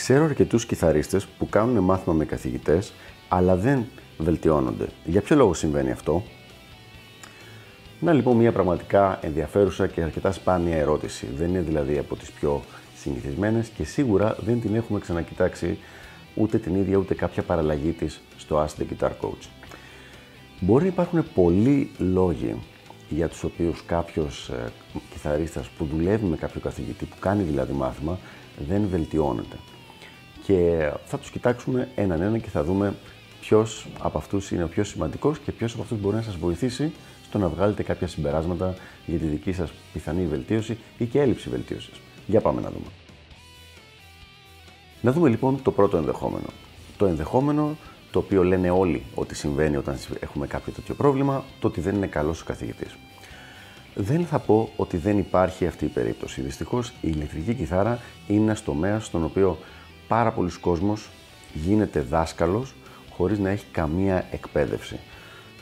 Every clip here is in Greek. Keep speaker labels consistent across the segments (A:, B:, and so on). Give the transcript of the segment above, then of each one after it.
A: Ξέρω αρκετούς κιθαρίστες που κάνουν μάθημα με καθηγητές, αλλά δεν βελτιώνονται. Για ποιο λόγο συμβαίνει αυτό; Να λοιπόν μια πραγματικά ενδιαφέρουσα και αρκετά σπάνια ερώτηση. Δεν είναι δηλαδή από τις πιο συνηθισμένες και σίγουρα δεν την έχουμε ξανακοιτάξει ούτε την ίδια ούτε κάποια παραλλαγή της στο Ask the Guitar Coach. Μπορεί να υπάρχουν πολλοί λόγοι για τους οποίους κάποιος ε, κιθαρίστας που δουλεύει με κάποιο καθηγητή, που κάνει δηλαδή μάθημα, δεν βελτιώνεται και θα τους κοιτάξουμε έναν ένα και θα δούμε ποιος από αυτούς είναι ο πιο σημαντικός και ποιος από αυτούς μπορεί να σας βοηθήσει στο να βγάλετε κάποια συμπεράσματα για τη δική σας πιθανή βελτίωση ή και έλλειψη βελτίωσης. Για πάμε να δούμε. Να δούμε λοιπόν το πρώτο ενδεχόμενο. Το ενδεχόμενο το οποίο λένε όλοι ότι συμβαίνει όταν έχουμε κάποιο τέτοιο πρόβλημα, το ότι δεν είναι καλός ο καθηγητής. Δεν θα πω ότι δεν υπάρχει αυτή η περίπτωση. Δυστυχώς η ηλεκτρική κιθάρα είναι ένας τομέας στον οποίο πάρα πολλοί κόσμος γίνεται δάσκαλος χωρίς να έχει καμία εκπαίδευση.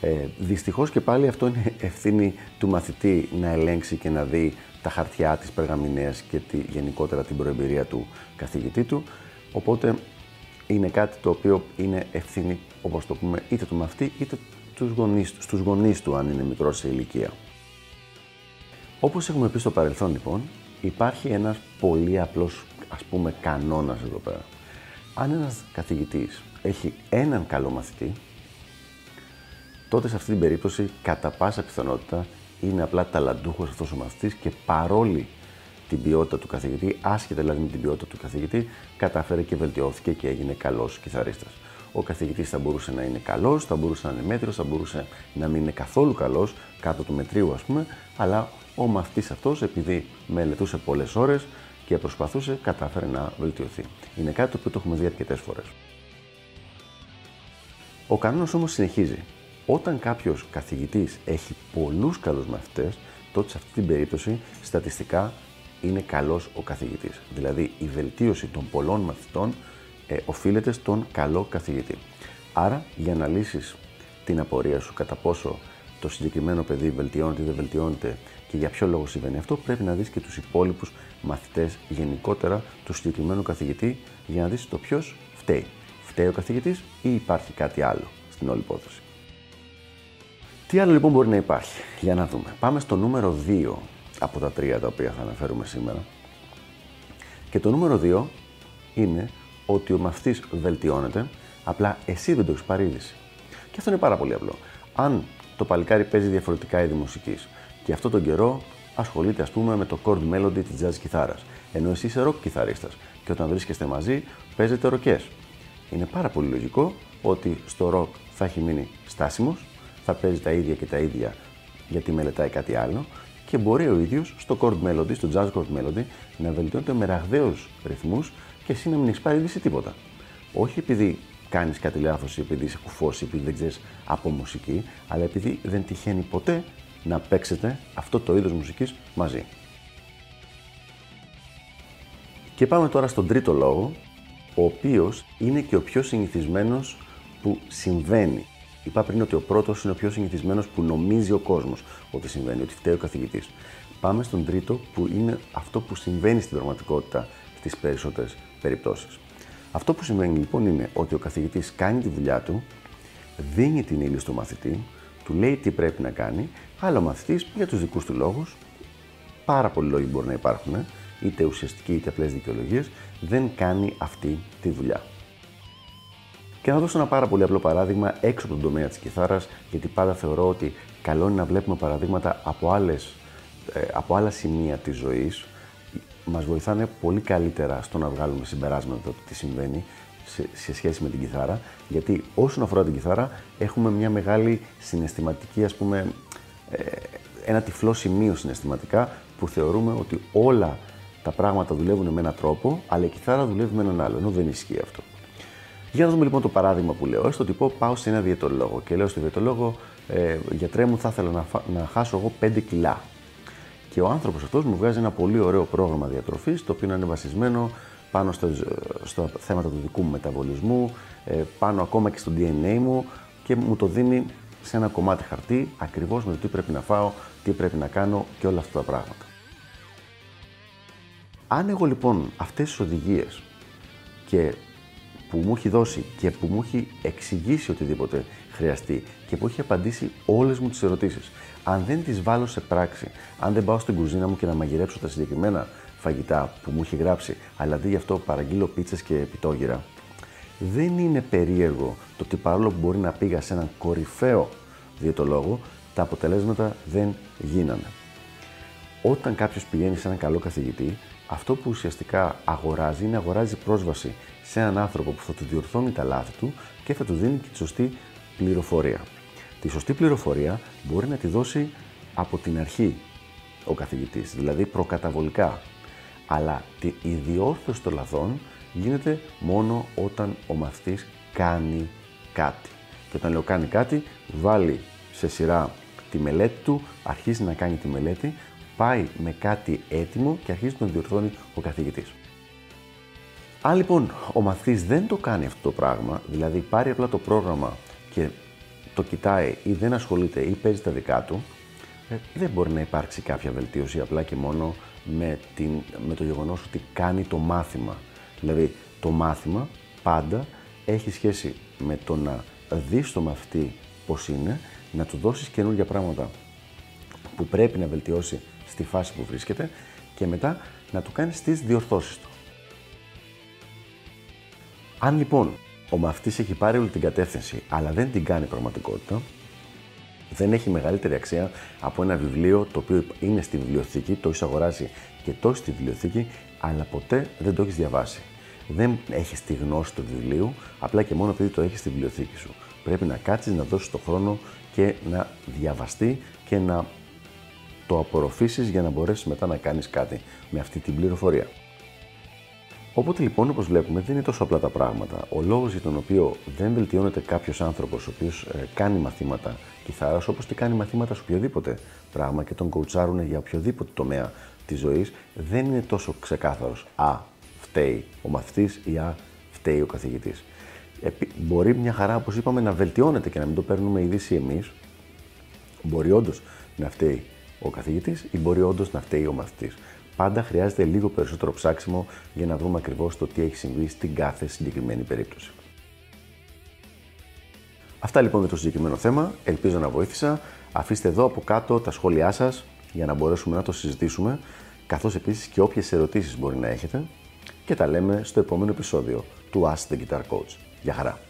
A: Ε, δυστυχώς και πάλι αυτό είναι ευθύνη του μαθητή να ελέγξει και να δει τα χαρτιά της περγαμηνέας και τη, γενικότερα την προεμπειρία του καθηγητή του. Οπότε είναι κάτι το οποίο είναι ευθύνη, όπως το πούμε, είτε του μαθητή είτε τους γονείς, στους γονείς του, αν είναι μικρός σε ηλικία. Όπως έχουμε πει στο παρελθόν λοιπόν, υπάρχει ένας πολύ απλός ας πούμε κανόνας εδώ πέρα. Αν ένας καθηγητής έχει έναν καλό μαθητή, τότε σε αυτή την περίπτωση κατά πάσα πιθανότητα είναι απλά ταλαντούχος αυτός ο μαθητής και παρόλη την ποιότητα του καθηγητή, άσχετα δηλαδή με την ποιότητα του καθηγητή, κατάφερε και βελτιώθηκε και έγινε καλός κιθαρίστας. Ο καθηγητής θα μπορούσε να είναι καλός, θα μπορούσε να είναι μέτριος, θα μπορούσε να μην είναι καθόλου καλός, κάτω του μετρίου ας πούμε, αλλά ο μαθητής αυτός, επειδή μελετούσε πολλές ώρες και προσπαθούσε, κατάφερε να βελτιωθεί. Είναι κάτι το οποίο το έχουμε δει αρκετές φορές. Ο κανόνας όμως συνεχίζει. Όταν κάποιος καθηγητής έχει πολλούς καλούς μαθητές, τότε σε αυτή την περίπτωση στατιστικά είναι καλός ο καθηγητής. Δηλαδή η βελτίωση των πολλών μαθητών ε, οφείλεται στον καλό καθηγητή. Άρα, για να λύσεις την απορία σου κατά πόσο το συγκεκριμένο παιδί βελτιώνεται ή δεν βελτιώνεται και για ποιο λόγο συμβαίνει αυτό, πρέπει να δεις και τους υπόλοιπους μαθητές γενικότερα του συγκεκριμένου καθηγητή για να δεις το ποιος φταίει. Φταίει ο καθηγητής ή υπάρχει κάτι άλλο στην όλη υπόθεση. Τι άλλο λοιπόν μπορεί να υπάρχει, για να δούμε. Πάμε στο νούμερο 2 από τα τρία τα οποία θα αναφέρουμε σήμερα. Και το νούμερο 2 είναι ότι ο μαθητής βελτιώνεται, απλά εσύ δεν το έχεις πάρει Και αυτό είναι πάρα πολύ απλό. Αν το παλικάρι παίζει διαφορετικά είδη μουσικής και αυτό τον καιρό ασχολείται, ας πούμε, με το chord melody της jazz κιθάρας, ενώ εσύ είσαι rock κιθαρίστας και όταν βρίσκεστε μαζί παίζετε ροκές. Είναι πάρα πολύ λογικό ότι στο rock θα έχει μείνει στάσιμος, θα παίζει τα ίδια και τα ίδια γιατί μελετάει κάτι άλλο και μπορεί ο ίδιος στο chord melody, στο jazz chord melody, να βελτιώνεται με ραγδαίους ρυθμούς και εσύ να μην έχεις πάρει τίποτα. Όχι επειδή κάνεις κάτι λάθος ή επειδή είσαι κουφός ή επειδή δεν ξέρεις από μουσική, αλλά επειδή δεν τυχαίνει ποτέ να παίξετε αυτό το είδος μουσικής μαζί. Και πάμε τώρα στον τρίτο λόγο, ο οποίος είναι και ο πιο συνηθισμένος που συμβαίνει. Είπα πριν ότι ο πρώτος είναι ο πιο συνηθισμένος που νομίζει ο κόσμος ότι συμβαίνει, ότι φταίει ο καθηγητής. Πάμε στον τρίτο που είναι αυτό που συμβαίνει στην πραγματικότητα στις περισσότερες περιπτώσεις. Αυτό που σημαίνει λοιπόν είναι ότι ο καθηγητής κάνει τη δουλειά του, δίνει την ύλη στο μαθητή, του λέει τι πρέπει να κάνει, αλλά ο μαθητής για τους δικούς του λόγους, πάρα πολλοί λόγοι μπορεί να υπάρχουν, είτε ουσιαστικοί είτε απλές δικαιολογίες, δεν κάνει αυτή τη δουλειά. Και να δώσω ένα πάρα πολύ απλό παράδειγμα έξω από τον τομέα της κιθάρας, γιατί πάντα θεωρώ ότι καλό είναι να βλέπουμε παραδείγματα από, άλλες, ε, από άλλα σημεία της ζωής, μας βοηθάνε πολύ καλύτερα στο να βγάλουμε συμπεράσματα το τι συμβαίνει σε, σχέση με την κιθάρα, γιατί όσον αφορά την κιθάρα έχουμε μια μεγάλη συναισθηματική, ας πούμε, ε, ένα τυφλό σημείο συναισθηματικά που θεωρούμε ότι όλα τα πράγματα δουλεύουν με έναν τρόπο, αλλά η κιθάρα δουλεύει με έναν άλλο, ενώ δεν ισχύει αυτό. Για να δούμε λοιπόν το παράδειγμα που λέω. Έστω ότι πω πάω σε ένα διαιτολόγο και λέω στο διαιτολόγο, ε, γιατρέ μου, θα ήθελα να, να χάσω εγώ 5 κιλά. Και ο άνθρωπος αυτός μου βγάζει ένα πολύ ωραίο πρόγραμμα διατροφής, το οποίο είναι βασισμένο πάνω στο, στο θέματα του δικού μου μεταβολισμού, ε, πάνω ακόμα και στο DNA μου και μου το δίνει σε ένα κομμάτι χαρτί ακριβώς με το τι πρέπει να φάω, τι πρέπει να κάνω και όλα αυτά τα πράγματα. Αν εγώ λοιπόν αυτές τις οδηγίες και που μου έχει δώσει και που μου έχει εξηγήσει οτιδήποτε χρειαστεί και που έχει απαντήσει όλες μου τις ερωτήσεις, αν δεν τις βάλω σε πράξη, αν δεν πάω στην κουζίνα μου και να μαγειρέψω τα συγκεκριμένα φαγητά που μου έχει γράψει, αλλά αντί γι' αυτό παραγγείλω πίτσες και επιτόγυρα, δεν είναι περίεργο το ότι παρόλο που μπορεί να πήγα σε έναν κορυφαίο διαιτολόγο, τα αποτελέσματα δεν γίνανε. Όταν κάποιος πηγαίνει σε έναν καλό καθηγητή, αυτό που ουσιαστικά αγοράζει είναι αγοράζει πρόσβαση σε έναν άνθρωπο που θα του διορθώνει τα λάθη του και θα του δίνει και τη σωστή πληροφορία. Τη σωστή πληροφορία μπορεί να τη δώσει από την αρχή ο καθηγητής, δηλαδή προκαταβολικά. Αλλά η διόρθωση των λαθών γίνεται μόνο όταν ο μαθητής κάνει κάτι. Και όταν λέω κάνει κάτι, βάλει σε σειρά τη μελέτη του, αρχίζει να κάνει τη μελέτη, πάει με κάτι έτοιμο και αρχίζει να διορθώνει ο καθηγητής. Αν λοιπόν ο μαθητής δεν το κάνει αυτό το πράγμα, δηλαδή πάρει απλά το πρόγραμμα και το κοιτάει ή δεν ασχολείται ή παίζει τα δικά του, ε, δεν μπορεί να υπάρξει κάποια βελτίωση απλά και μόνο με, την, με το γεγονός ότι κάνει το μάθημα. Δηλαδή το μάθημα πάντα έχει σχέση με το να δεις το μαθητή πώς είναι, να του δώσεις καινούργια πράγματα που πρέπει να βελτιώσει στη φάση που βρίσκεται και μετά να του κάνεις τις διορθώσεις του. Αν λοιπόν ο μαθητής έχει πάρει όλη την κατεύθυνση αλλά δεν την κάνει πραγματικότητα, δεν έχει μεγαλύτερη αξία από ένα βιβλίο το οποίο είναι στη βιβλιοθήκη, το έχεις αγοράσει και το έχεις στη βιβλιοθήκη, αλλά ποτέ δεν το έχεις διαβάσει. Δεν έχεις τη γνώση του βιβλίου, απλά και μόνο επειδή το έχεις στη βιβλιοθήκη σου. Πρέπει να κάτσεις, να δώσεις το χρόνο και να διαβαστεί και να το απορροφήσεις για να μπορέσεις μετά να κάνεις κάτι με αυτή την πληροφορία. Οπότε λοιπόν, όπως βλέπουμε, δεν είναι τόσο απλά τα πράγματα. Ο λόγος για τον οποίο δεν βελτιώνεται κάποιος άνθρωπος, ο οποίος ε, κάνει μαθήματα κιθάρας, όπως και κάνει μαθήματα σε οποιοδήποτε πράγμα και τον κοουτσάρουν για οποιοδήποτε τομέα της ζωής, δεν είναι τόσο ξεκάθαρος. Α, φταίει ο μαθητής ή Α, φταίει ο καθηγητής. Μπορεί μια χαρά, όπως είπαμε, να βελτιώνεται και να μην το παίρνουμε ειδήσει εμείς. Μπορεί όντως να φταίει ο καθηγητής ή μπορεί όντως να φταίει ο μαθητής. Πάντα χρειάζεται λίγο περισσότερο ψάξιμο για να βρούμε ακριβώς το τι έχει συμβεί στην κάθε συγκεκριμένη περίπτωση. Αυτά λοιπόν για το συγκεκριμένο θέμα. Ελπίζω να βοήθησα. Αφήστε εδώ από κάτω τα σχόλιά σας για να μπορέσουμε να το συζητήσουμε, καθώς επίσης και όποιες ερωτήσεις μπορεί να έχετε. Και τα λέμε στο επόμενο επεισόδιο του Ask the Guitar Coach. Γεια χαρά!